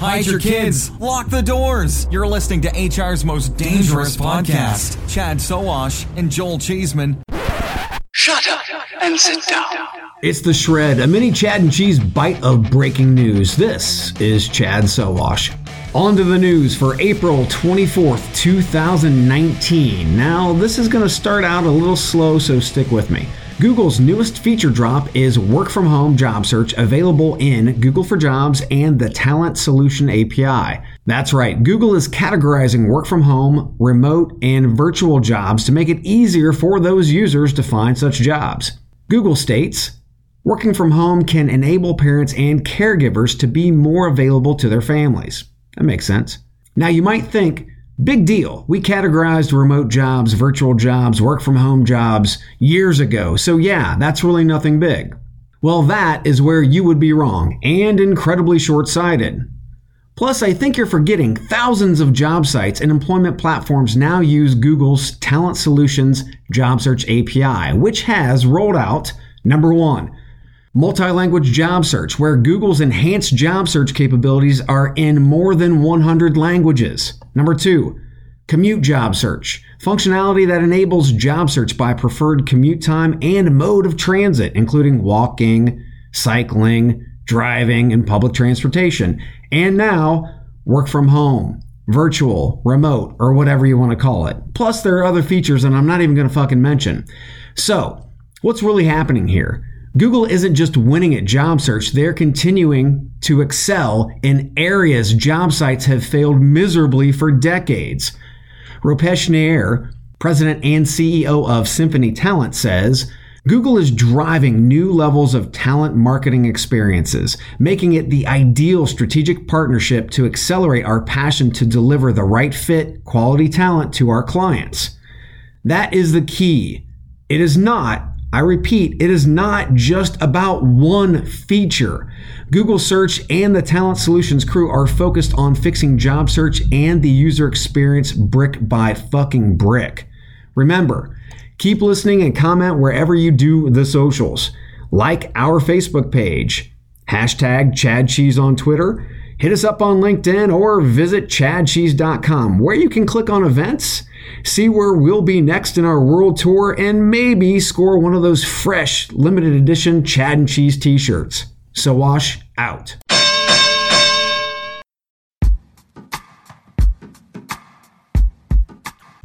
hide your kids, lock the doors. You're listening to HR's most dangerous podcast. Chad Sowash and Joel Cheesman. Shut up and sit down. It's the Shred, a mini Chad and Cheese bite of breaking news. This is Chad Sowash. On to the news for April 24th, 2019. Now, this is going to start out a little slow, so stick with me. Google's newest feature drop is Work from Home Job Search, available in Google for Jobs and the Talent Solution API. That's right, Google is categorizing work from home, remote, and virtual jobs to make it easier for those users to find such jobs. Google states, Working from home can enable parents and caregivers to be more available to their families. That makes sense. Now, you might think, Big deal. We categorized remote jobs, virtual jobs, work from home jobs years ago. So, yeah, that's really nothing big. Well, that is where you would be wrong and incredibly short sighted. Plus, I think you're forgetting thousands of job sites and employment platforms now use Google's Talent Solutions Job Search API, which has rolled out number one, Multi-language job search, where Google's enhanced job search capabilities are in more than 100 languages. Number two, commute job search, functionality that enables job search by preferred commute time and mode of transit, including walking, cycling, driving, and public transportation. And now, work from home, virtual, remote, or whatever you want to call it. Plus, there are other features that I'm not even going to fucking mention. So, what's really happening here? Google isn't just winning at job search, they're continuing to excel in areas job sites have failed miserably for decades. Rupesh Nair, president and CEO of Symphony Talent, says Google is driving new levels of talent marketing experiences, making it the ideal strategic partnership to accelerate our passion to deliver the right fit, quality talent to our clients. That is the key. It is not I repeat, it is not just about one feature. Google Search and the Talent Solutions crew are focused on fixing job search and the user experience brick by fucking brick. Remember, keep listening and comment wherever you do the socials. Like our Facebook page, hashtag Chad Cheese on Twitter, hit us up on LinkedIn, or visit chadcheese.com where you can click on events see where we'll be next in our world tour, and maybe score one of those fresh limited edition Chad and Cheese t shirts. Sowash out.